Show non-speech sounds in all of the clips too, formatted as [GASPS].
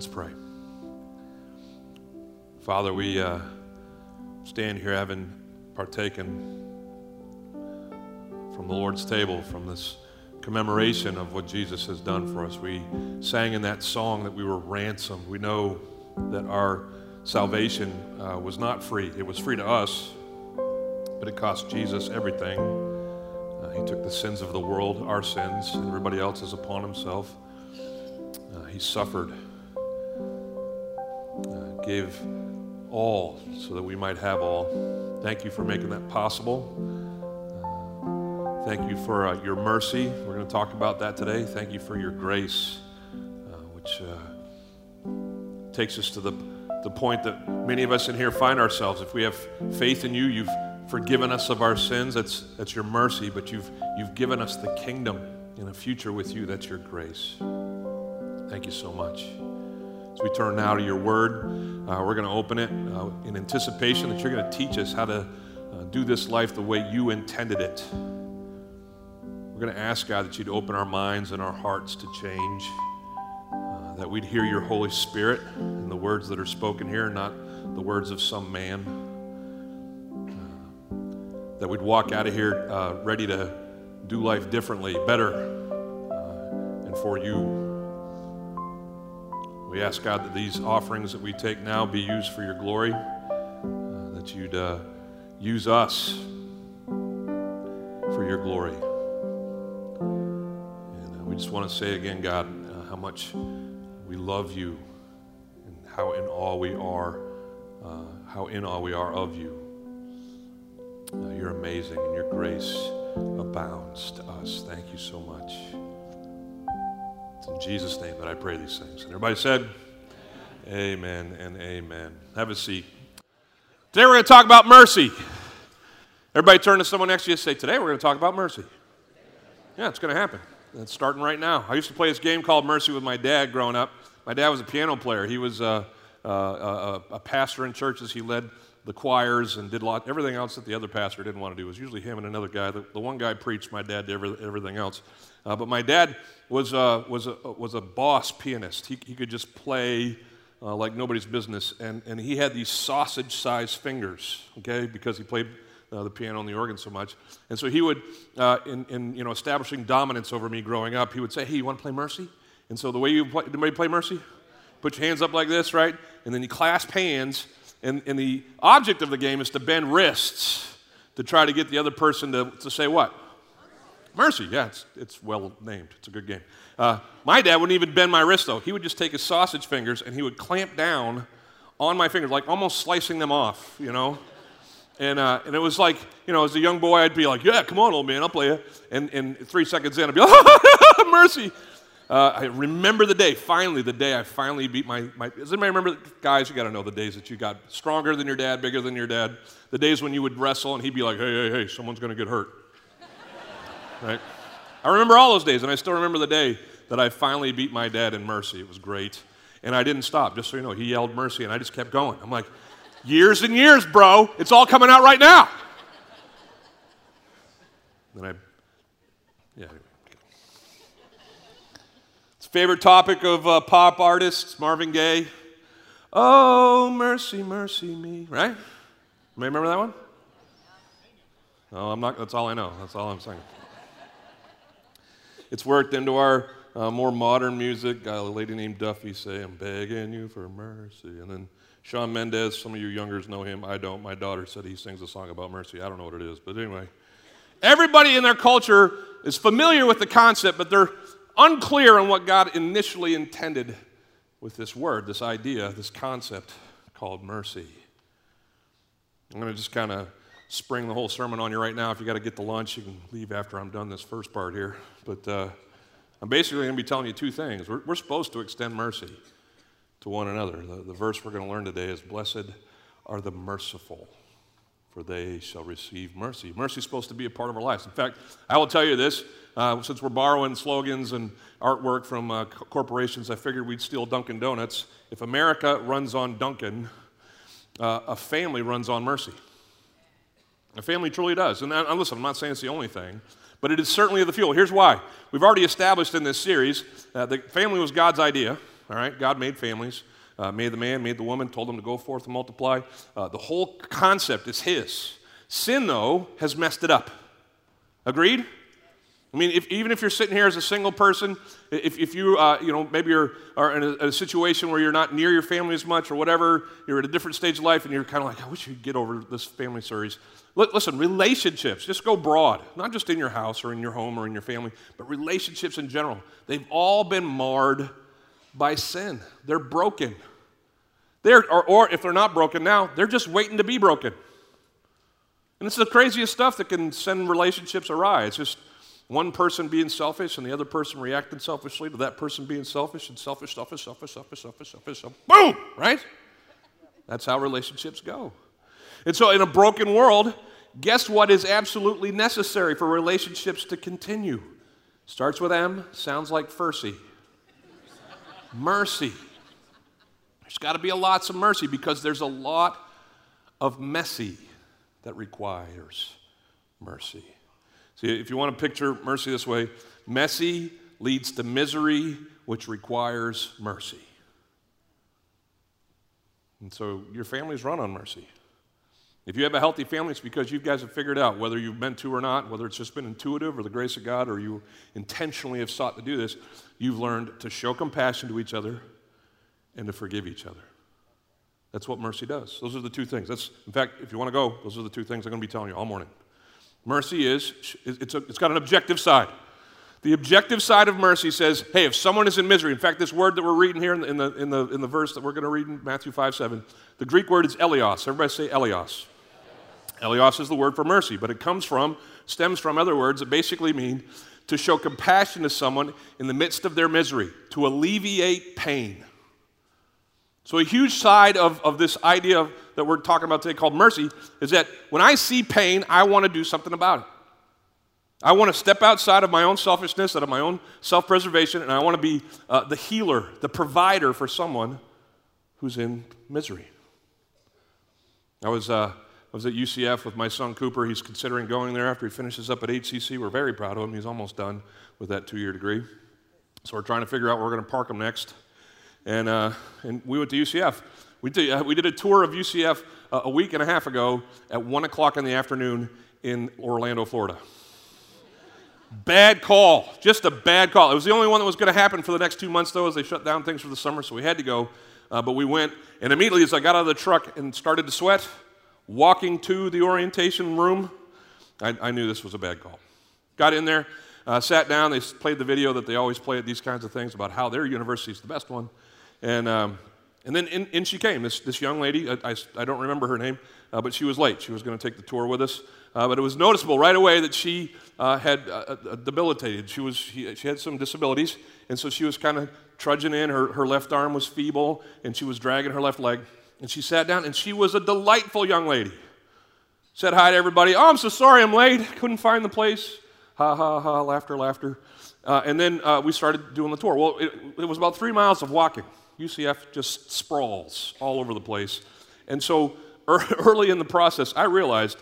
Let's pray. Father, we uh, stand here having partaken from the Lord's table, from this commemoration of what Jesus has done for us. We sang in that song that we were ransomed. We know that our salvation uh, was not free, it was free to us, but it cost Jesus everything. Uh, he took the sins of the world, our sins, and everybody else's upon himself. Uh, he suffered, gave all so that we might have all. Thank you for making that possible. Uh, thank you for uh, your mercy. We're going to talk about that today. Thank you for your grace, uh, which uh, takes us to the, the point that many of us in here find ourselves. If we have faith in you, you've forgiven us of our sins. That's, that's your mercy, but you've, you've given us the kingdom in a future with you. That's your grace. Thank you so much. As we turn now to your word, uh, we're going to open it uh, in anticipation that you're going to teach us how to uh, do this life the way you intended it. We're going to ask, God, that you'd open our minds and our hearts to change, uh, that we'd hear your Holy Spirit and the words that are spoken here, not the words of some man. Uh, that we'd walk out of here uh, ready to do life differently, better, and for you. We ask, God, that these offerings that we take now be used for your glory, uh, that you'd uh, use us for your glory. And uh, we just want to say again, God, uh, how much we love you and how in awe we are, uh, how in awe we are of you. Uh, you're amazing and your grace abounds to us. Thank you so much. It's in Jesus' name that I pray these things. And everybody said, Amen, amen and amen. Have a seat. Today we're going to talk about mercy. Everybody turn to someone next to you and say, Today we're going to talk about mercy. Yeah, it's going to happen. It's starting right now. I used to play this game called Mercy with my dad growing up. My dad was a piano player. He was uh, uh, a, a, pastor in churches. He led the choirs and did a lot, everything else that the other pastor didn't want to do. It was usually him and another guy. The, the one guy preached, my dad did every, everything else. Uh, but my dad was, uh, was, a, was a boss pianist. He, he could just play uh, like nobody's business. And, and he had these sausage sized fingers, okay, because he played uh, the piano and the organ so much. And so he would, uh, in, in you know, establishing dominance over me growing up, he would say, Hey, you want to play Mercy? And so the way you play, anybody play Mercy? Put your hands up like this, right? And then you clasp hands. And, and the object of the game is to bend wrists to try to get the other person to, to say what? Mercy, yeah, it's, it's well named. It's a good game. Uh, my dad wouldn't even bend my wrist, though. He would just take his sausage fingers and he would clamp down on my fingers, like almost slicing them off, you know? And, uh, and it was like, you know, as a young boy, I'd be like, yeah, come on, old man, I'll play you. And, and three seconds in, I'd be like, [LAUGHS] mercy. Uh, I remember the day, finally, the day I finally beat my, my. Does anybody remember, guys, you got to know the days that you got stronger than your dad, bigger than your dad. The days when you would wrestle and he'd be like, hey, hey, hey, someone's going to get hurt right? I remember all those days, and I still remember the day that I finally beat my dad in mercy. It was great. And I didn't stop, just so you know. He yelled mercy, and I just kept going. I'm like, years and years, bro. It's all coming out right now. Then I, yeah. It's favorite topic of uh, pop artists, Marvin Gaye. Oh, mercy, mercy me, right? Remember that one? No, I'm not, that's all I know. That's all I'm saying. It's worked into our uh, more modern music. A lady named Duffy say, I'm begging you for mercy. And then Shawn Mendes, some of you youngers know him. I don't. My daughter said he sings a song about mercy. I don't know what it is. But anyway, everybody in their culture is familiar with the concept, but they're unclear on what God initially intended with this word, this idea, this concept called mercy. I'm going to just kind of spring the whole sermon on you right now. If you got to get to lunch, you can leave after I'm done this first part here. But uh, I'm basically going to be telling you two things. We're, we're supposed to extend mercy to one another. The, the verse we're going to learn today is Blessed are the merciful, for they shall receive mercy. Mercy is supposed to be a part of our lives. In fact, I will tell you this uh, since we're borrowing slogans and artwork from uh, corporations, I figured we'd steal Dunkin' Donuts. If America runs on Dunkin', uh, a family runs on mercy. A family truly does. And, listen, I'm not saying it's the only thing, but it is certainly the fuel. Here's why. We've already established in this series that the family was God's idea, all right? God made families, uh, made the man, made the woman, told them to go forth and multiply. Uh, the whole concept is His. Sin, though, has messed it up. Agreed? I mean, if, even if you're sitting here as a single person, if, if you, uh, you know, maybe you're are in a, a, situation where you're not near your family as much or whatever, you're at a different stage of life and you're kind of like, I wish you'd get over this family series. listen, relationships, just go broad, not just in your house or in your home or in your family, but relationships in general. They've all been marred by sin. They're broken. They're, or, or if they're not broken now, they're just waiting to be broken. And it's the craziest stuff that can send relationships awry. It's just one person being selfish and the other person reacting selfishly to that person being selfish and selfish, selfish, selfish, selfish, selfish, selfish, selfish. Boom! Right? That's how relationships go. And so, in a broken world, guess what is absolutely necessary for relationships to continue? Starts with M, sounds like Fursey. mercy. There's got to be a lots of mercy because there's a lot of messy that requires mercy. See, if you want to picture mercy this way, messy leads to misery, which requires mercy. And so your family's run on mercy. If you have a healthy family, it's because you guys have figured out whether you've meant to or not, whether it's just been intuitive or the grace of God, or you intentionally have sought to do this, you've learned to show compassion to each other and to forgive each other. That's what mercy does. Those are the two things. That's, in fact, if you want to go, those are the two things I'm going to be telling you all morning. Mercy is, it's, a, it's got an objective side. The objective side of mercy says, hey, if someone is in misery, in fact, this word that we're reading here in the, in the, in the, in the verse that we're going to read in Matthew 5 7, the Greek word is eleos. Everybody say eleos. Eleos is the word for mercy, but it comes from, stems from other words that basically mean to show compassion to someone in the midst of their misery, to alleviate pain. So, a huge side of, of this idea of, that we're talking about today called mercy is that when I see pain, I want to do something about it. I want to step outside of my own selfishness, out of my own self preservation, and I want to be uh, the healer, the provider for someone who's in misery. I was, uh, I was at UCF with my son Cooper. He's considering going there after he finishes up at HCC. We're very proud of him. He's almost done with that two year degree. So, we're trying to figure out where we're going to park him next and, uh, and we went to UCF. We did, uh, we did a tour of UCF uh, a week and a half ago at 1 o'clock in the afternoon in Orlando, Florida. Bad call, just a bad call. It was the only one that was going to happen for the next two months, though, as they shut down things for the summer, so we had to go. Uh, but we went, and immediately as I got out of the truck and started to sweat, walking to the orientation room, I, I knew this was a bad call. Got in there, uh, sat down, they played the video that they always play at these kinds of things about how their university is the best one. And, um, and then in, in, she came, this, this young lady. I, I, I don't remember her name, uh, but she was late. She was going to take the tour with us. Uh, but it was noticeable right away that she uh, had uh, uh, debilitated. She, was, she, she, had some disabilities, and so she was kind of trudging in. Her, her left arm was feeble, and she was dragging her left leg. And she sat down, and she was a delightful young lady. Said hi to everybody. Oh, I'm so sorry I'm late. Couldn't find the place. Ha, ha, ha, laughter, laughter. Uh, and then we started doing the tour. Well, it, it was about three miles of walking. UCF just sprawls all over the place. And so [LAUGHS] early in the process, I realized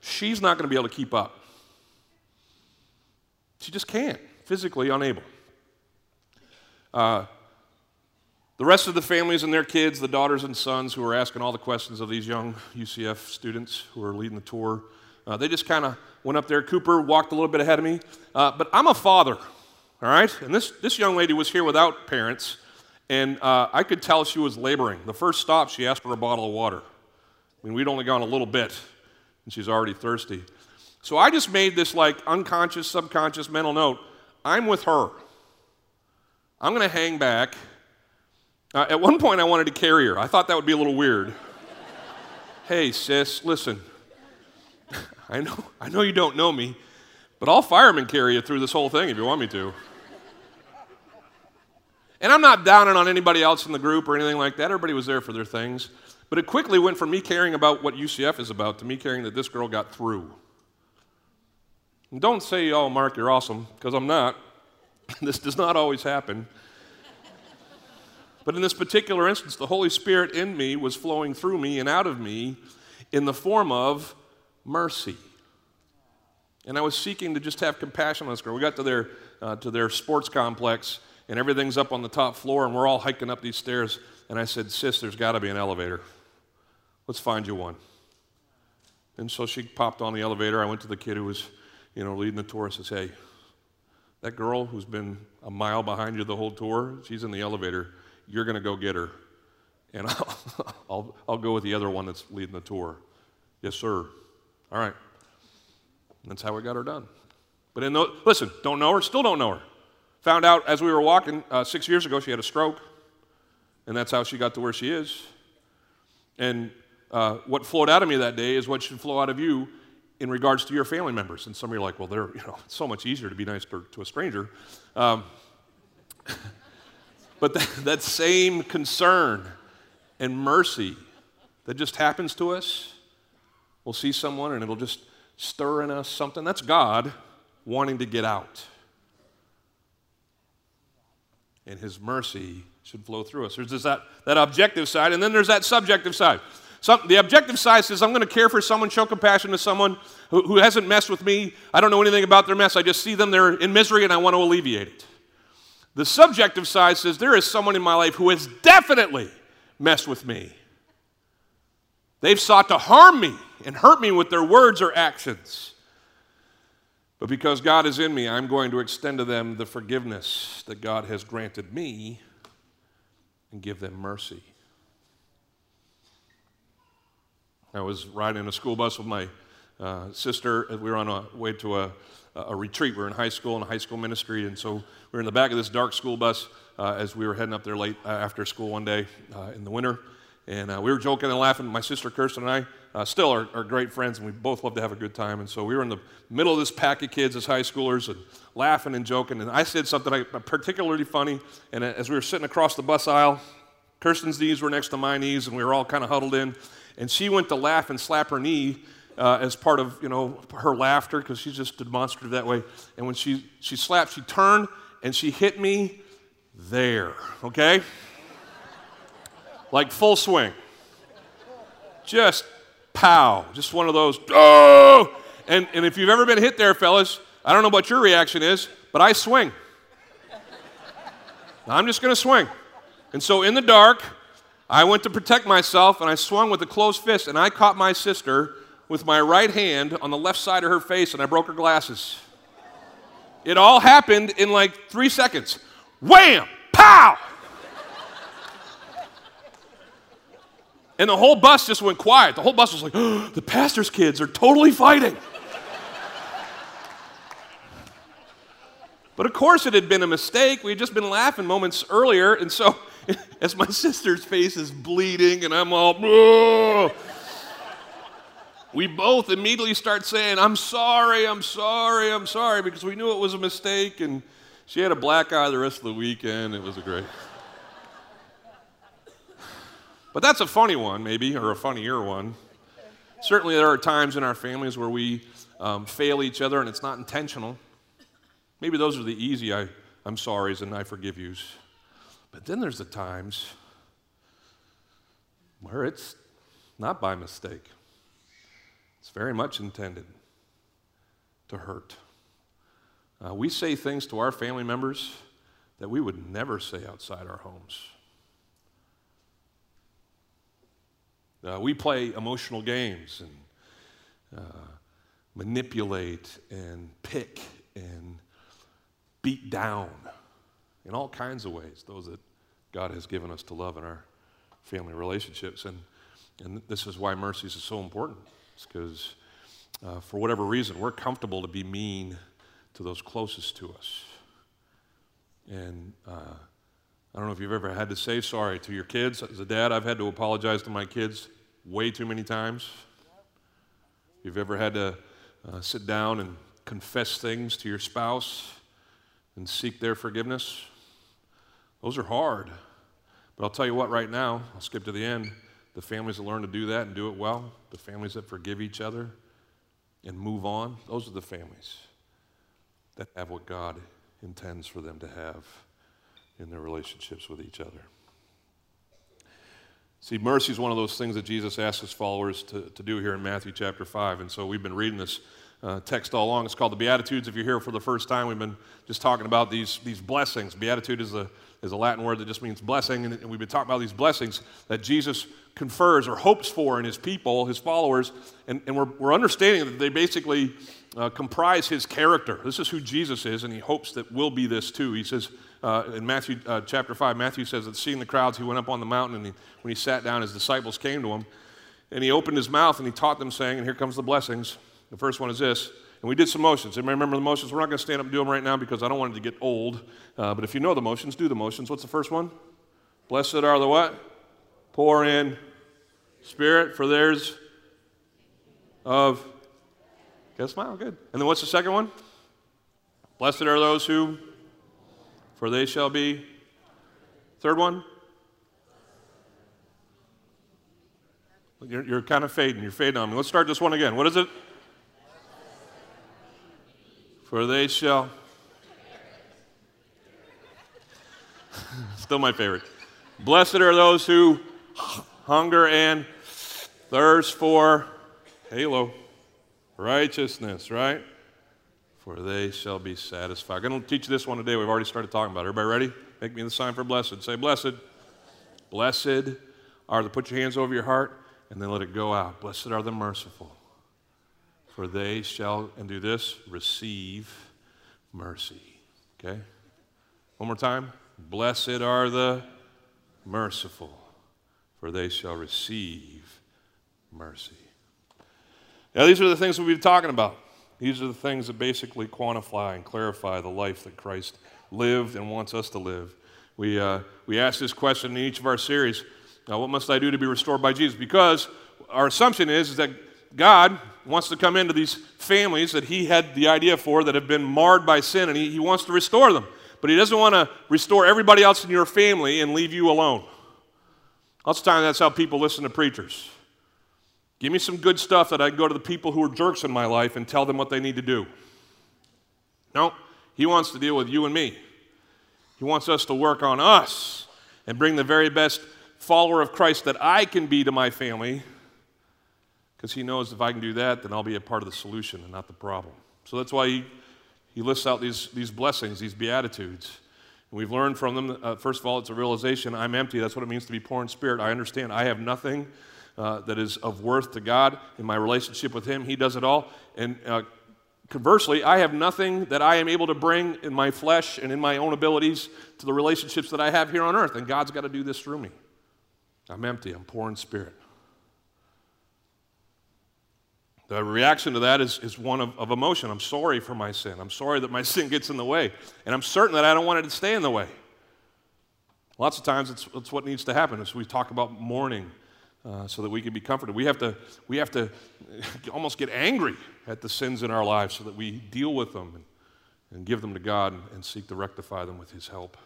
she's not going to be able to keep up. She just can't, physically unable. Uh, the rest of the families and their kids, the daughters and sons who are asking all the questions of these young UCF students who are leading the tour, uh, they just kind of went up there. Cooper walked a little bit ahead of me. Uh, but I'm a father, all right? And this, this young lady was here without parents. And uh, I could tell she was laboring. The first stop, she asked for a bottle of water. I mean, we'd only gone a little bit, and she's already thirsty. So I just made this like unconscious, subconscious mental note I'm with her. I'm going to hang back. Uh, at one point, I wanted to carry her. I thought that would be a little weird. hey, sis, listen. [LAUGHS] I know, I know you don't know me, but I'll fireman carry you through this whole thing if you want me to. And I'm not downing on anybody else in the group or anything like that. Everybody was there for their things. But it quickly went from me caring about what UCF is about to me caring that this girl got through. And don't say, oh, Mark, you're awesome, because I'm not. [LAUGHS] this does not always happen. But in this particular instance, the Holy Spirit in me was flowing through me and out of me in the form of mercy. And I was seeking to just have compassion on this girl. We got to their, uh, to their sports complex, and everything's up on the top floor, and we're all hiking up these stairs. And I said, Sis, there's got to be an elevator. Let's find you one. And so she popped on the elevator. I went to the kid who was, you know, leading the tour. I says, Hey, that girl who's been a mile behind you the whole tour, she's in the elevator. You're going to go get her. And [LAUGHS] I'll, I'll, I'll go with the other one that's leading the tour. Yes, sir. All right. That's how we got her done. But in the, listen, don't know her, still don't know her. Found out as we were walking uh, six years ago, she had a stroke, and that's how she got to where she is. And uh, what flowed out of me that day is what should flow out of you in regards to your family members. And some of you are like, well, they're, you know, it's so much easier to be nice to, to a stranger. Um, [LAUGHS] but that, that same concern and mercy that just happens to us, we'll see someone and it'll just stir in us something. That's God wanting to get out. And His mercy should flow through us. There's that, that objective side, and then there's that subjective side. Some, the objective side says, I'm going to care for someone, show compassion to someone who, who hasn't messed with me. I don't know anything about their mess. I just see them, they're in misery, and I want to alleviate it. The subjective side says, There is someone in my life who has definitely messed with me. They've sought to harm me and hurt me with their words or actions. But because God is in me, I'm going to extend to them the forgiveness that God has granted me and give them mercy. I was riding a school bus with my uh, sister. We were on our way to a, a retreat. We were in high school in a high school ministry, and so we were in the back of this dark school bus uh, as we were heading up there late uh, after school one day uh, in the winter. And uh, we were joking and laughing. My sister Kirsten and I uh, still are, are, great friends, and we both love to have a good time. And so we were in the middle of this pack of kids as high schoolers and laughing and joking. And I said something particularly funny. And as we were sitting across the bus aisle, Kirsten's knees were next to my knees, and we were all kind of huddled in and she went to laugh and slap her knee uh, as part of you know her laughter because she's just demonstrative that way. And when she she slapped, she turned and she hit me there. Okay, like full swing. Just pow, just one of those. Oh! And and if you've ever been hit there, fellas, I don't know what your reaction is, but I swing. I'm just going to swing. And so in the dark, I went to protect myself and I swung with a closed fist and I caught my sister with my right hand on the left side of her face and I broke her glasses. It all happened in like three seconds. Wham! Pow! And the whole bus just went quiet. The whole bus was like, oh, [GASPS] the pastor's kids are totally fighting. but of course, it had been a mistake. We had just been laughing moments earlier, and so [LAUGHS] as my sister's face is bleeding and I'm all, we both immediately start saying, I'm sorry, I'm sorry, I'm sorry, because we knew it was a mistake. And she had a black eye the rest of the weekend. It was a great. But that's a funny one, maybe, or a funnier one. Certainly, there are times in our families where we um, fail each other and it's not intentional. Maybe those are the easy I, I'm sorry's and I forgive yous. But then there's the times where it's not by mistake, it's very much intended to hurt. Uh, we say things to our family members that we would never say outside our homes. Uh, we play emotional games and uh, manipulate and pick and beat down in all kinds of ways, those that God has given us to love in our family relationships. And, and this is why mercies is so important. It's because uh, for whatever reason, we're comfortable to be mean to those closest to us. And uh, I don't know if you've ever had to say sorry to your kids. As a dad, I've had to apologize to my kids way too many times. You've ever had to uh, sit down and confess things to your spouse and seek their forgiveness? Those are hard. But I'll tell you what, right now, I'll skip to the end. The families that learn to do that and do it well, the families that forgive each other and move on, those are the families that have what God intends for them to have in their relationships with each other. See, mercy is one of those things that Jesus asks his followers to, to do here in Matthew chapter 5. And so we've been reading this uh, text all along. It's called the Beatitudes. If you're here for the first time, we've been just talking about these, these blessings. Beatitude is a, is a Latin word that just means blessing, and, we've been talking about these blessings that Jesus confers or hopes for in his people, his followers, and, and we're, we're understanding that they basically uh, comprise his character. This is who Jesus is, and he hopes that we'll be this too. He says uh, in Matthew uh, chapter 5, Matthew says that seeing the crowds, he went up on the mountain, and he, when he sat down, his disciples came to him, and he opened his mouth and he taught them, saying, and here comes the blessings. The first one is this. And we did some motions. Anybody remember the motions? We're not going to stand up and do them right now because I don't want it to get old. Uh, but if you know the motions, do the motions. What's the first one? Blessed are the what? Poor in spirit, for theirs of. Get a smile, good. And then what's the second one? Blessed are those who, for they shall be. Third one? You're, you're kind of fading. You're fading on me. Let's start this one again. What is it? For they shall. Still my favorite. Blessed are those who hunger and thirst for halo, righteousness, right? For they shall be satisfied. I'm going to teach you this one today. We've already started talking about it. Everybody ready? Make me the sign for blessed. Say, blessed. Blessed are the, put your hands over your heart and then let it go out. Blessed are the merciful, for they shall, and do this, receive mercy. Okay? One more time. Blessed are the merciful, for they shall receive mercy. Now, these are the things we've been talking about. These are the things that basically quantify and clarify the life that Christ lived and wants us to live. We, uh, we ask this question in each of our series now, what must I do to be restored by Jesus? Because our assumption is, is that God wants to come into these families that He had the idea for that have been marred by sin, and He, he wants to restore them. But He doesn't want to restore everybody else in your family and leave you alone. Lots of times that's how people listen to preachers. Give me some good stuff that I can go to the people who are jerks in my life and tell them what they need to do. No, He wants to deal with you and me. He wants us to work on us and bring the very best follower of Christ that I can be to my family because he knows if I can do that, then I'll be a part of the solution and not the problem. So that's why he, he lists out these, these blessings, these beatitudes. And we've learned from them, uh, first of all, it's a realization I'm empty. That's what it means to be poor in spirit. I understand I have nothing uh, that is of worth to God in my relationship with Him. He does it all. And uh, conversely, I have nothing that I am able to bring in my flesh and in my own abilities to the relationships that I have here on earth. And God's got to do this through me. I'm empty, I'm poor in spirit. The reaction to that is, is one of, of emotion. I'm sorry for my sin. I'm sorry that my [LAUGHS] sin gets in the way. And I'm certain that I don't want it to stay in the way. Lots of times it's, it's what needs to happen as we talk about mourning uh, so that we can be comforted. We have to, we have to [LAUGHS] almost get angry at the sins in our lives so that we deal with them and, and give them to God and, and seek to rectify them with His help.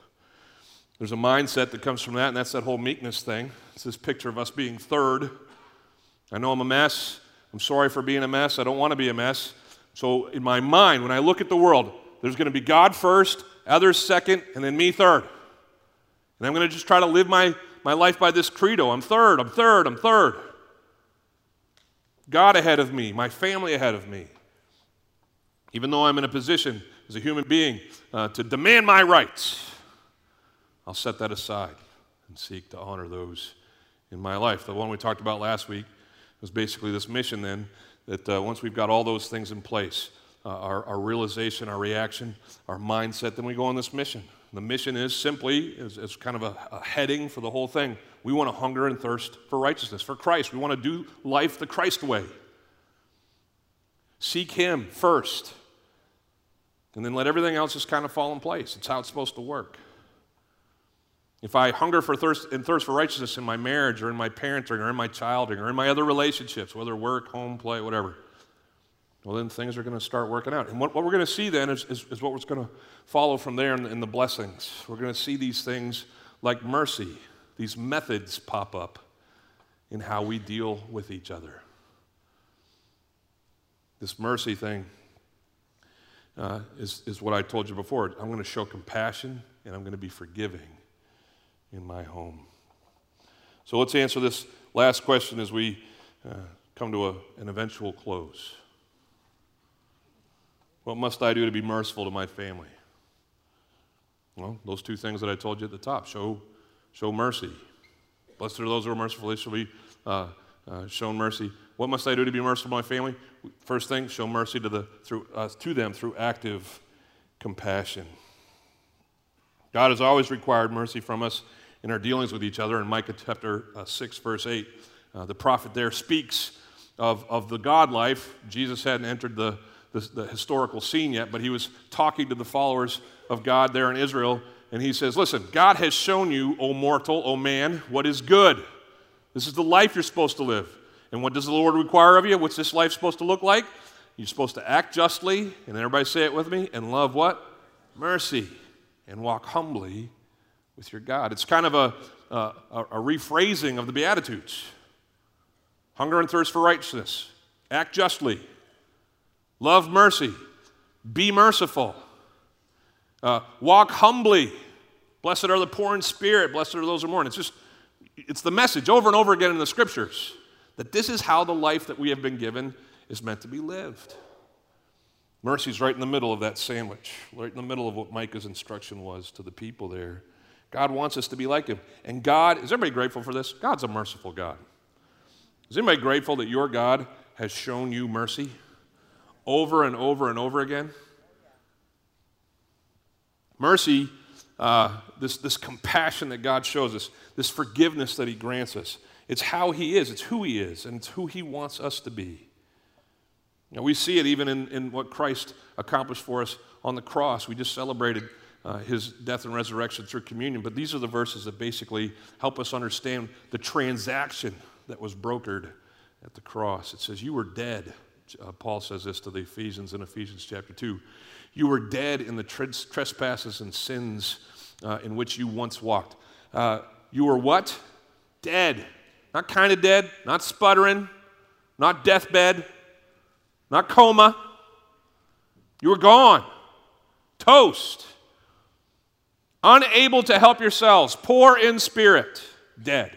There's a mindset that comes from that, and that's that whole meekness thing. It's this picture of us being third. I know I'm a mess. I'm sorry for being a mess. I don't want to be a mess. So, in my mind, when I look at the world, there's going to be God first, others second, and then me third. And I'm going to just try to live my, my life by this credo I'm third, I'm third, I'm third. God ahead of me, my family ahead of me. Even though I'm in a position as a human being uh, to demand my rights, I'll set that aside and seek to honor those in my life. The one we talked about last week was basically this mission then that uh, once we've got all those things in place, uh, our, our, realization, our reaction, our mindset, then we go on this mission. The mission is simply, as kind of a, a heading for the whole thing, we want to hunger and thirst for righteousness, for Christ. We want to do life the Christ way. Seek Him first, and then let everything else just kind of fall in place. It's how it's supposed to work. If I hunger for thirst and thirst for righteousness in my marriage or in my parenting or in my childing or in my other relationships, whether work, home, play, whatever, well, then things are going to start working out. And what, what we're going to see then is, is, is what was going to follow from there in, in the blessings. We're going to see these things like mercy, these methods pop up in how we deal with each other. This mercy thing uh, is, is what I told you before. I'm going to show compassion and I'm going to be forgiving in my home. So let's answer this last question as we uh, come to a, an eventual close. What must I do to be merciful to my family? Well, those two things that I told you at the top show, show mercy. Blessed are those who are merciful, they shall be uh, uh, shown mercy. What must I do to be merciful to my family? First thing, show mercy to, the, through, uh, to them through active compassion. God has always required mercy from us in our dealings with each other. In Micah chapter uh, 6, verse 8, uh, the prophet there speaks of, of the God life. Jesus hadn't entered the, the, the historical scene yet, but he was talking to the followers of God there in Israel. And he says, Listen, God has shown you, O mortal, O man, what is good. This is the life you're supposed to live. And what does the Lord require of you? What's this life supposed to look like? You're supposed to act justly, and everybody say it with me, and love what? Mercy, and walk humbly with your God. It's kind of a, a, a rephrasing of the Beatitudes hunger and thirst for righteousness, act justly, love mercy, be merciful, uh, walk humbly. Blessed are the poor in spirit, blessed are those who mourn. It's just, it's the message over and over again in the scriptures that this is how the life that we have been given is meant to be lived. Mercy's right in the middle of that sandwich, right in the middle of what Micah's instruction was to the people there. God wants us to be like him. And God, is everybody grateful for this? God's a merciful God. Is anybody grateful that your God has shown you mercy over and over and over again? Mercy, uh, this, this compassion that God shows us, this forgiveness that He grants us, it's how He is, it's who He is, and it's who He wants us to be. Now, we see it even in, in what Christ accomplished for us on the cross. We just celebrated uh, his death and resurrection through communion, but these are the verses that basically help us understand the transaction that was brokered at the cross. It says, You were dead. Uh, Paul says this to the Ephesians in Ephesians chapter 2. You were dead in the trespasses and sins uh, in which you once walked. Uh, you were what? Dead. Not kind of dead, not sputtering, not deathbed, not coma. You were gone. Toast. Unable to help yourselves, poor in spirit, dead.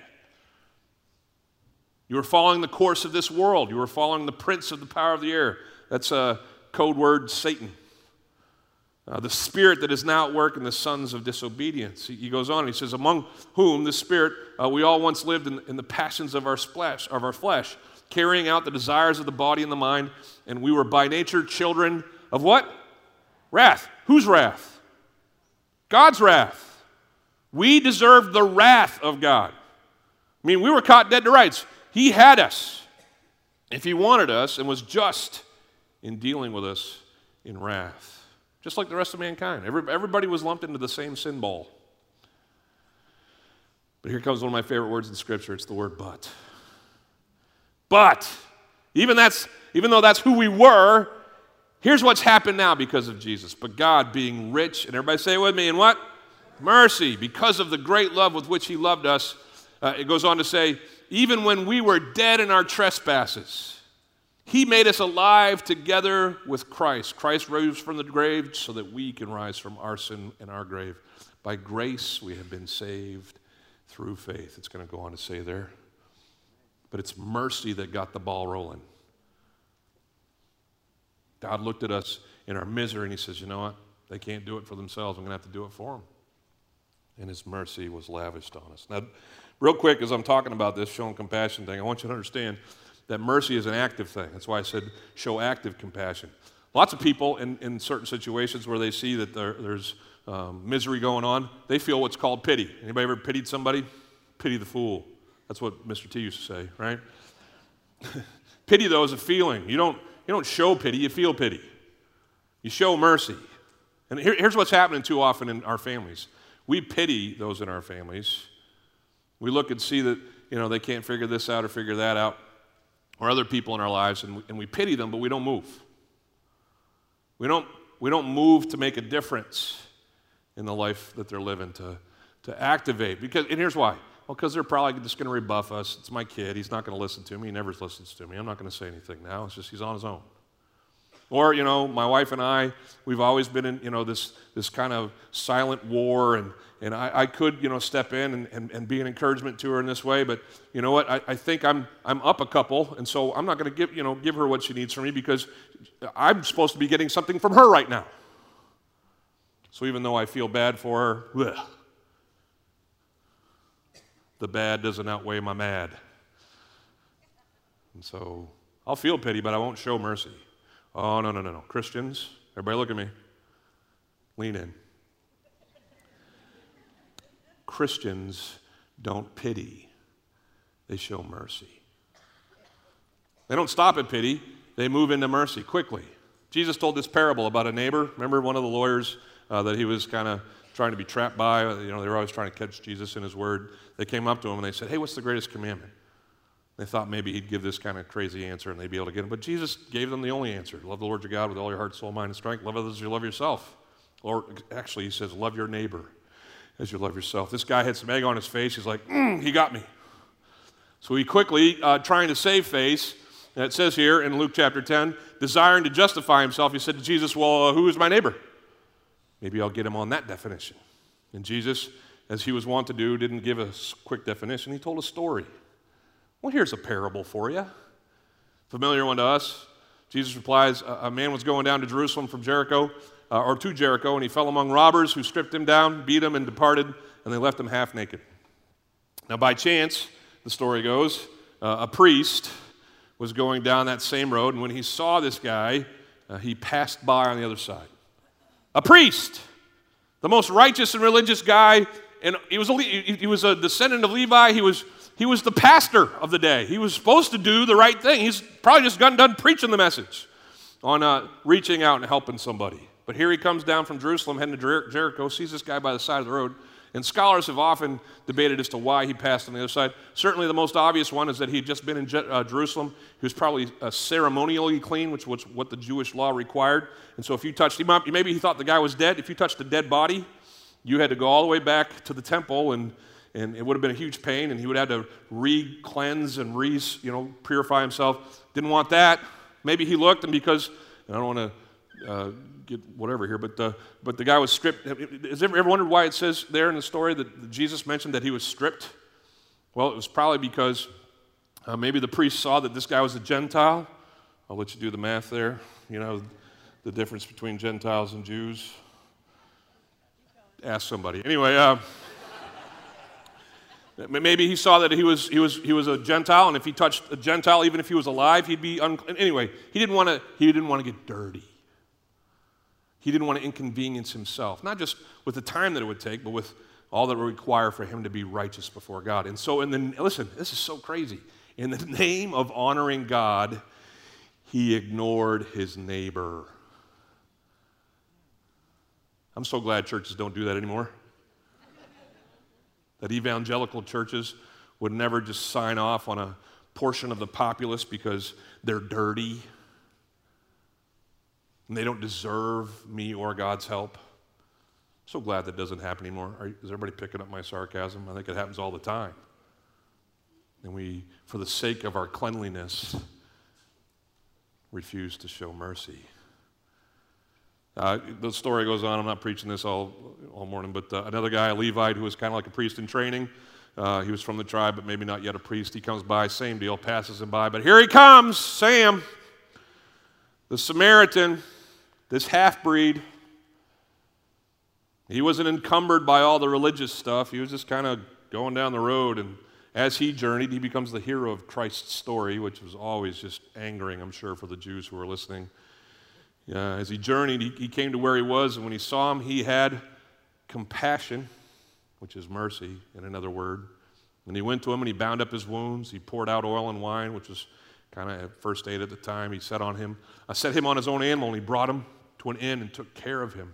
You were following the course of this world. You were following the prince of the power of the air. That's a code word Satan. Uh, the spirit that is now at work in the sons of disobedience. He, he goes on, he says, Among whom the spirit, uh, we all once lived in, in the passions of our, splash, of our flesh, carrying out the desires of the body and the mind, and we were by nature children of what? Wrath. Whose wrath? God's wrath. We deserved the wrath of God. I mean, we were caught dead to rights. He had us if He wanted us and was just in dealing with us in wrath, just like the rest of mankind. Every, everybody was lumped into the same sin ball. But here comes one of my favorite words in Scripture it's the word but. But, even, that's, even though that's who we were, here's what's happened now because of Jesus. But God, being rich, and everybody say it with me, in what? Mercy, because of the great love with which He loved us, uh, it goes on to say, even when we were dead in our trespasses, He made us alive together with Christ. Christ rose from the grave so that we can rise from our sin and our grave. By grace, we have been saved through faith. It's going to go on to say there. But it's mercy that got the ball rolling. God looked at us in our misery and He says, You know what? They can't do it for themselves. I'm going to have to do it for them. And His mercy was lavished on us. Now, Real quick, as I'm talking about this showing compassion thing, I want you to understand that mercy is an active thing. That's why I said show active compassion. Lots of people in, in certain situations where they see that there, there's um, misery going on, they feel what's called pity. Anybody ever pitied somebody? Pity the fool. That's what Mr. T used to say, right? [LAUGHS] pity, though, is a feeling. You don't, you don't show pity, you feel pity. You show mercy. And here, here's what's happening too often in our families we pity those in our families we look and see that, you know, they can't figure this out or figure that out, or other people in our lives, and we, and we pity them, but we don't move. We don't, we don't move to make a difference in the life that they're living, to, to activate. Because, and here's why. Well, because they're probably just going to rebuff us. It's my kid. He's not going to listen to me. He never listens to me. I'm not going to say anything now. It's just he's on his own. Or, you know, my wife and I, we've always been in, you know, this, this kind of silent war, and, and I, I could, you know, step in and, and, and be an encouragement to her in this way, but you know what? I, I think I'm, I'm up a couple, and so I'm not going to give, you know, give her what she needs from me because I'm supposed to be getting something from her right now. So even though I feel bad for her, bleh, the bad doesn't outweigh my mad. And so I'll feel pity, but I won't show mercy. Oh, no, no, no, no. Christians, everybody look at me. Lean in. Christians don't pity, they show mercy. They don't stop at pity, they move into mercy quickly. Jesus told this parable about a neighbor. Remember one of the lawyers uh, that he was kind of trying to be trapped by? You know, they were always trying to catch Jesus in his word. They came up to him and they said, Hey, what's the greatest commandment? They thought maybe he'd give this kind of crazy answer and they'd be able to get him. But Jesus gave them the only answer love the Lord your God with all your heart, soul, mind, and strength. Love others as you love yourself. Or actually, he says, love your neighbor as you love yourself. This guy had some egg on his face. He's like, mm, he got me. So he quickly, uh, trying to save face, it says here in Luke chapter 10, desiring to justify himself, he said to Jesus, Well, uh, who is my neighbor? Maybe I'll get him on that definition. And Jesus, as he was wont to do, didn't give a quick definition. He told a story. Well, here's a parable for you. Familiar one to us. Jesus replies A man was going down to Jerusalem from Jericho, uh, or to Jericho, and he fell among robbers who stripped him down, beat him, and departed, and they left him half naked. Now, by chance, the story goes, uh, a priest was going down that same road, and when he saw this guy, uh, he passed by on the other side. A priest, the most righteous and religious guy, and he was a, he was a descendant of Levi. He was he was the pastor of the day. He was supposed to do the right thing. He's probably just gotten done preaching the message on uh, reaching out and helping somebody. But here he comes down from Jerusalem, heading to Jer- Jericho, sees this guy by the side of the road. And scholars have often debated as to why he passed on the other side. Certainly, the most obvious one is that he had just been in Je- uh, Jerusalem. He was probably uh, ceremonially clean, which was what the Jewish law required. And so, if you touched him up, maybe he thought the guy was dead. If you touched a dead body, you had to go all the way back to the temple and and it would have been a huge pain, and he would have to re-cleanse and re, you know, purify himself. Didn't want that. Maybe he looked, and because and I don't want to uh, get whatever here, but the, but the guy was stripped. Has ever, ever wondered why it says there in the story that Jesus mentioned that he was stripped? Well, it was probably because uh, maybe the priest saw that this guy was a Gentile. I'll let you do the math there. You know, the difference between Gentiles and Jews. Ask somebody. Anyway. Uh, [LAUGHS] Maybe he saw that he was, he, was, he was a Gentile, and if he touched a Gentile, even if he was alive, he'd be unclean. Anyway, he didn't want to he didn't want to get dirty. He didn't want to inconvenience himself, not just with the time that it would take, but with all that would require for him to be righteous before God. And so, in the, listen, this is so crazy. In the [LAUGHS] name of honoring God, he ignored his neighbor. I'm so glad churches don't do that anymore that evangelical churches would never just sign off on a portion of the populace because they're dirty and they don't deserve me or God's help. so glad that doesn't happen anymore. Are, is everybody picking up my sarcasm? I think it happens all the time. And we, for the sake of our cleanliness, refuse to show mercy. Uh, the story goes on. I'm not preaching this all, all morning, but uh, another guy, a Levite, who was kind of like a priest in training. Uh, he was from the tribe, but maybe not yet a priest. He comes by, same deal, passes him by. But here he comes, Sam, the Samaritan, this half breed. He wasn't encumbered by all the religious stuff. He was just kind of going down the road. And as he journeyed, he becomes the hero of Christ's story, which was always just angering, I'm sure, for the Jews who were listening. Uh, as he journeyed, he, he came to where he was, and when he saw him, he had compassion, which is mercy in another word. And he went to him and he bound up his wounds. He poured out oil and wine, which was kind of first aid at the time. He set on him, I set him on his own animal, and he brought him to an inn and took care of him.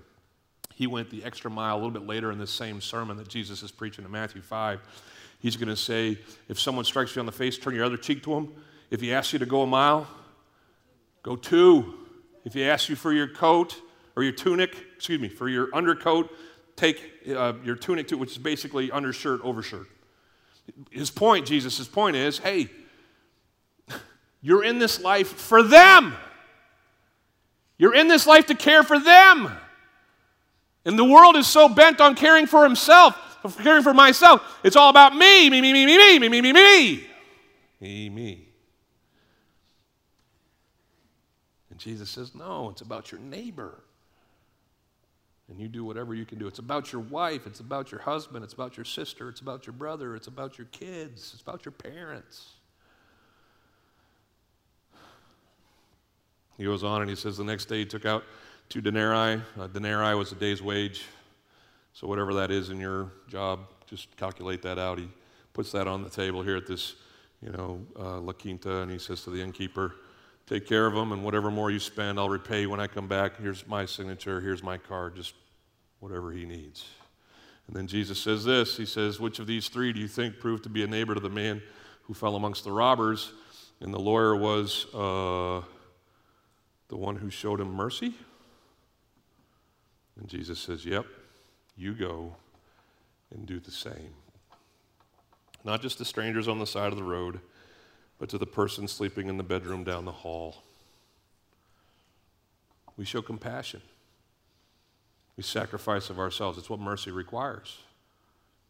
He went the extra mile a little bit later in this same sermon that Jesus is preaching in Matthew 5. He's going to say, if someone strikes you on the face, turn your other cheek to him. If he asks you to go a mile, go two. If he asks you for your coat or your tunic, excuse me, for your undercoat, take uh, your tunic to, which is basically undershirt, overshirt. His point, Jesus' point is hey, [LAUGHS] you're in this life for them. You're in this life to care for them. And the world is so bent on caring for himself, caring for myself. It's all about me, me, me, me, me, me, me, me, me, me. Me, me. And Jesus says, No, it's about your neighbor. And you do whatever you can do. It's about your wife, it's about your husband, it's about your sister, it's about your brother, it's about your kids, it's about your parents. He goes on and he says, The next day he took out two denarii. A denarii was a day's wage. So, whatever that is in your job, just calculate that out. He puts that on the table here at this, you know, uh, La Quinta, and he says to the innkeeper, Take care of them, and whatever more you spend, I'll repay when I come back. Here's my signature, here's my card, just whatever he needs. And then Jesus says this He says, Which of these three do you think proved to be a neighbor to the man who fell amongst the robbers? And the lawyer was uh, the one who showed him mercy? And Jesus says, Yep, you go and do the same. Not just to strangers on the side of the road but to the person sleeping in the bedroom down the hall. We show compassion. We sacrifice of ourselves. It's what mercy requires.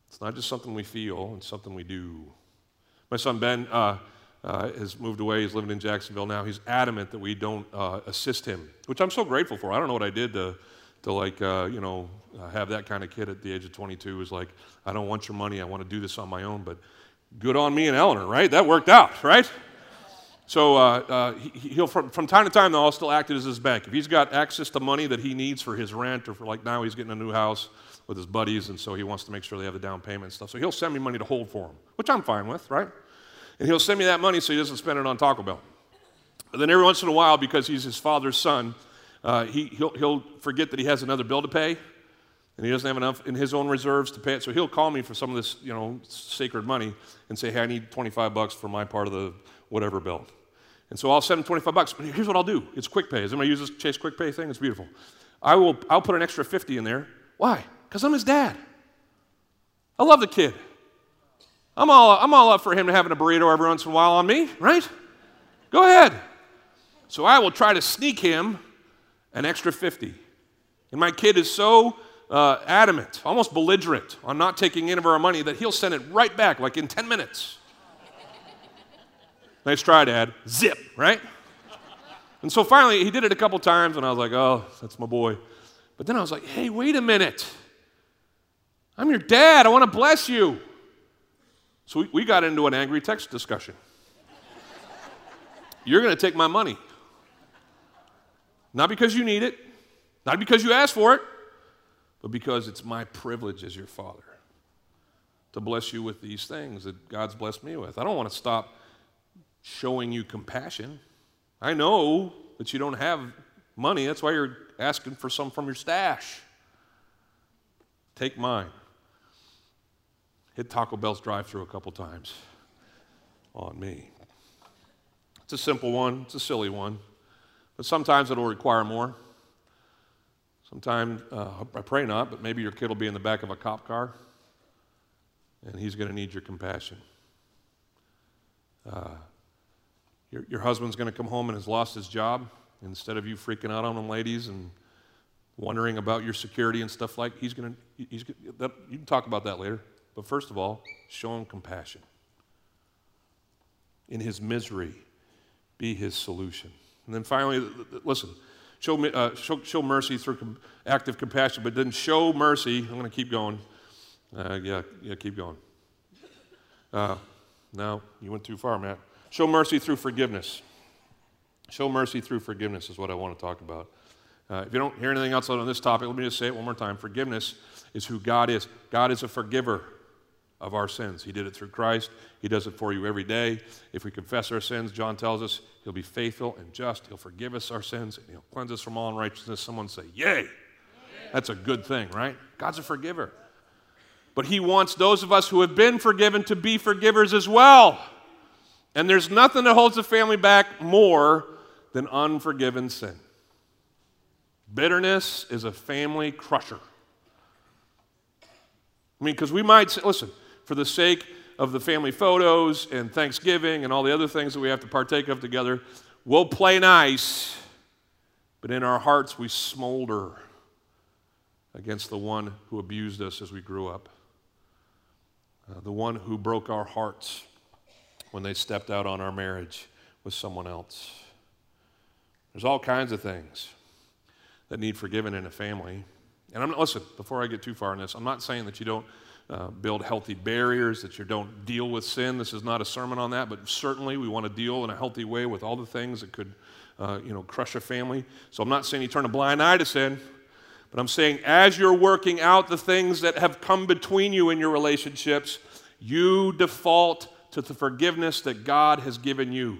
It's not just something we feel, it's something we do. My son Ben uh, uh, has moved away. He's living in Jacksonville now. He's adamant that we don't uh, assist him, which I'm so grateful for. I don't know what I did to, to like, uh, you know, uh, have that kind of kid at the age of 22 is like, I don't want your money. I want to do this on my own. But good on me and Eleanor, right? That worked out, right? So uh, uh, he, will from, from, time to time, though, I'll still act as his bank. If he's got access to money that he needs for his rent, or for like now he's getting a new house with his buddies, and so he wants to make sure they have the down payment and stuff. So he'll send me money to hold for him, which I'm fine with, right? And he'll send me that money so he doesn't spend it on Taco Bell. And then every once in a while, because he's his father's son, uh, he, he'll, he'll forget that he has another bill to pay, and he doesn't have enough in his own reserves to pay it. So he'll call me for some of this, you know, sacred money and say, "Hey, I need 25 bucks for my part of the whatever bill." And so I'll send him 25 bucks. But here's what I'll do: it's quick pay. Is anybody use this Chase Quick Pay thing? It's beautiful. I will. I'll put an extra 50 in there. Why? Because I'm his dad. I love the kid. I'm all, I'm all up for him to having a burrito every once in a while on me, right? Go ahead. So I will try to sneak him an extra 50. And my kid is so uh, adamant, almost belligerent on not taking any of our money that he'll send it right back, like in 10 minutes. nice try, Dad. Zip, right? And so finally, he did it a couple times, and I was like, oh, that's my boy. But then I was like, hey, wait a minute. I'm your dad. I want to bless you. So we, we got into an angry text discussion. You're going to take my money. Not because you need it, not because you asked for it, but because it's my privilege as your father to bless you with these things that God's blessed me with. I don't want to stop showing you compassion. I know that you don't have money, that's why you're asking for some from your stash. Take mine. Hit Taco Bell's drive through a couple times on me. It's a simple one, it's a silly one, but sometimes it'll require more. Sometimes, uh, I pray not, but maybe your kid will be in the back of a cop car and he's going to need your compassion. Uh, your, your husband's going to come home and has lost his job. Instead of you freaking out on him, ladies, and wondering about your security and stuff like, he's going to, he's, you can talk about that later. But first of all, show him compassion. In his misery, be his solution. And then finally, listen, Show, uh, show, show, mercy through com- active compassion, but then show mercy. I'm going to keep going. Uh, yeah, yeah, keep going. Uh, no, you went too far, Matt. Show mercy through forgiveness. Show mercy through forgiveness is what I want to talk about. Uh, if you don't hear anything else on this topic, let me just say it one more time. Forgiveness is who God is. God is a forgiver of our sins. He did it through Christ. He does it for you every day. If we confess our sins, John tells us he'll be faithful and just. He'll forgive us our sins and he'll cleanse us from all unrighteousness. Someone say, Yay! That's a good thing, right? God's a forgiver. But he wants those of us who have been forgiven to be forgivers as well. And there's nothing that holds a family back more than unforgiven sin. Bitterness is a family crusher. I mean, because we might say, listen, for the sake of the family photos and Thanksgiving and all the other things that we have to partake of together, we'll play nice, but in our hearts we smolder against the one who abused us as we grew up, uh, the one who broke our hearts when they stepped out on our marriage with someone else. There's all kinds of things that need forgiven in a family. And I'm listen, before I get too far in this, I'm not saying that you don't uh, build healthy barriers, that you don't deal with sin. This is not a sermon on that, but certainly we want to deal in a healthy way with all the things that could, uh, you know, crush a family. So I'm not saying you turn a blind eye to sin, but I'm saying as you're working out the things that have come between you in your relationships, you default to the forgiveness that God has given you.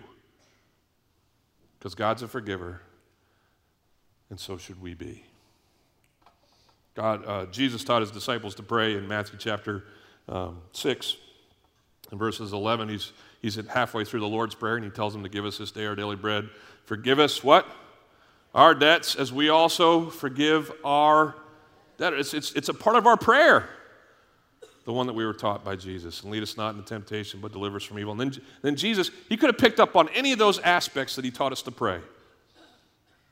Because God's a forgiver, and so should we be. God, uh, Jesus taught his disciples to pray in Matthew chapter um, 6 and verses 11. He's, he's halfway through the Lord's Prayer and he tells them to give us this day our daily bread. Forgive us what? Our debts as we also forgive our debtors. It's, it's, it's a part of our prayer, the one that we were taught by Jesus. And lead us not into temptation, but deliver us from evil. And then, then Jesus, he could have picked up on any of those aspects that he taught us to pray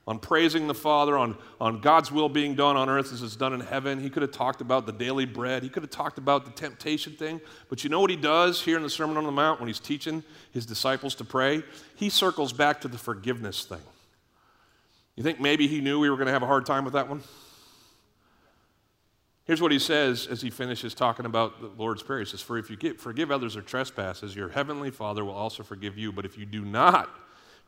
on praising the Father, on, on God's will being done on earth as it's done in heaven. He could have talked about the daily bread. He could have talked about the temptation thing. But you know what he does here in the Sermon on the Mount when he's teaching his disciples to pray? He circles back to the forgiveness thing. You think maybe he knew we were going to have a hard time with that one? Here's what he says as he finishes talking about the Lord's Prayer. He says, For if you forgive others their trespasses, your heavenly Father will also forgive you. But if you do not,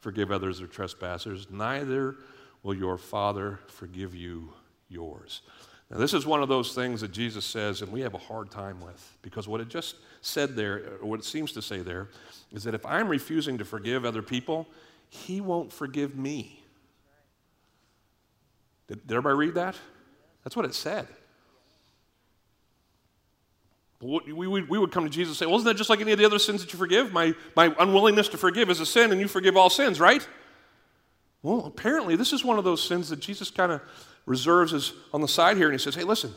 forgive others their trespasses, neither will your Father forgive you yours. Now, this is one of those things that Jesus says, and we have a hard time with, because what it just said there, or what it seems to say there, is that if I'm refusing to forgive other people, He won't forgive me. Did, did everybody read that? That's what it said. We, we, we would come to Jesus and say, well, isn't that just like any of the other sins that you forgive? My, my unwillingness to forgive is a sin, and you forgive all sins, right? Well, apparently, this is one of those sins that Jesus kind of reserves as on the side here, and he says, hey, listen,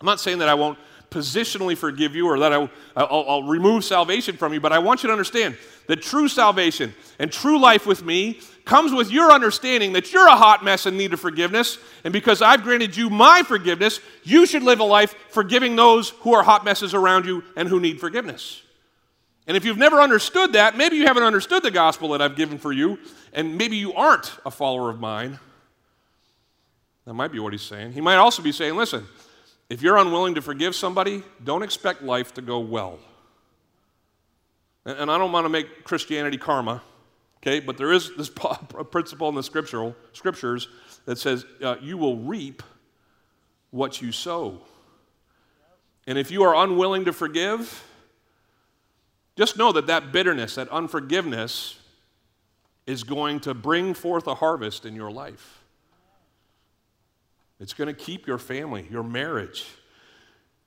I'm not saying that I won't positionally forgive you or that I, will I'll remove salvation from you, but I want you to understand that true salvation and true life with me comes with your understanding that you're a hot mess in need of forgiveness. And because I've granted you my forgiveness, you should live a life forgiving those who are hot messes around you and who need forgiveness. And if you've never understood that, maybe you haven't understood the gospel that I've given for you, and maybe you aren't a follower of mine. That might be what he's saying. He might also be saying, listen, if you're unwilling to forgive somebody, don't expect life to go well. And I don't want to make Christianity karma, okay? But there is this [LAUGHS] principle in the scriptural scriptures that says uh, you will reap what you sow. And if you are unwilling to forgive, just know that that bitterness, that unforgiveness, is going to bring forth a harvest in your life. It's going to keep your family, your marriage,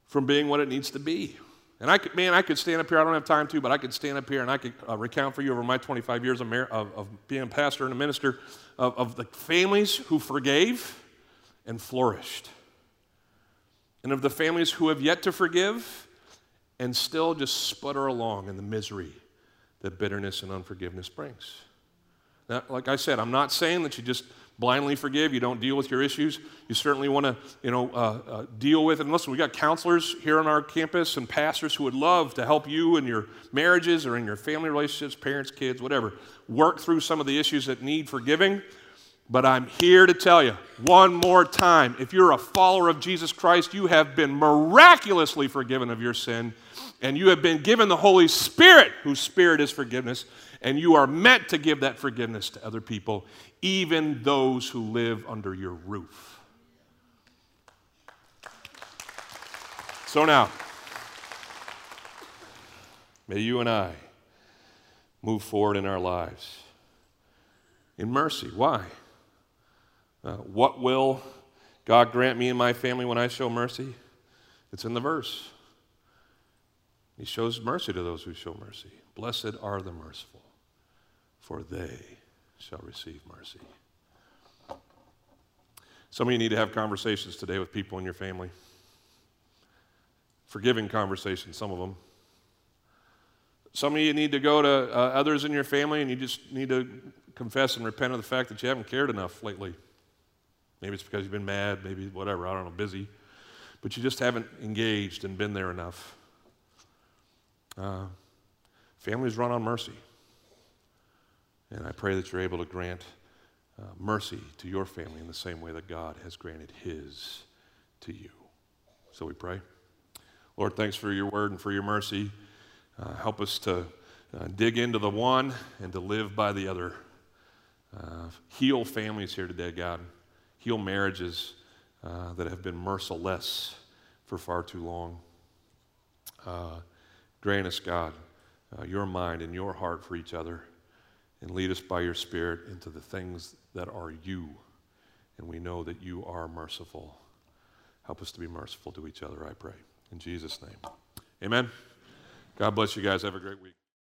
from being what it needs to be. And I could, man, I could stand up here. I don't have time to, but I could stand up here and I could uh, recount for you over my 25 years of, mar- of, of being a pastor and a minister of, of the families who forgave and flourished, and of the families who have yet to forgive and still just sputter along in the misery that bitterness and unforgiveness brings. Now, like I said, I'm not saying that you just blindly forgive, you don't deal with your issues. You certainly want to, you know, uh, uh, deal with it. And listen, we got counselors here on our campus and pastors who would love to help you in your marriages or in your family relationships, parents, kids, whatever. Work through some of the issues that need forgiving. But I'm here to tell you one more time if you're a follower of Jesus Christ, you have been miraculously forgiven of your sin, and you have been given the Holy Spirit, whose Spirit is forgiveness, and you are meant to give that forgiveness to other people even those who live under your roof. So now, may you and I move forward in our lives in mercy. Why? Uh, what will God grant me and my family when I show mercy? It's in the verse. He shows mercy to those who show mercy. Blessed are the merciful, for they shall receive mercy. Some of you need to have conversations today with people in your family. Forgiving conversations, some of them. Some of you need to go to uh, others in your family and you just need to confess and repent of the fact that you haven't cared enough lately. Maybe it's because you've been mad, maybe whatever, I don't know, busy. But you just haven't engaged and been there enough. Uh, families run on mercy. And I pray that you're able to grant uh, mercy to your family in the same way that God has granted His to you. So we pray. Lord, thanks for your word and for your mercy. Uh, help us to uh, dig into the one and to live by the other. Uh, heal families here today, God. Heal marriages uh, that have been merciless for far too long. Uh, grant us, God, your mind and your heart for each other and lead us by your Spirit into the things that are you. And we know that you are merciful. Help us to be merciful to each other, I pray. In Jesus' name. Amen. God bless you guys. Have a great week.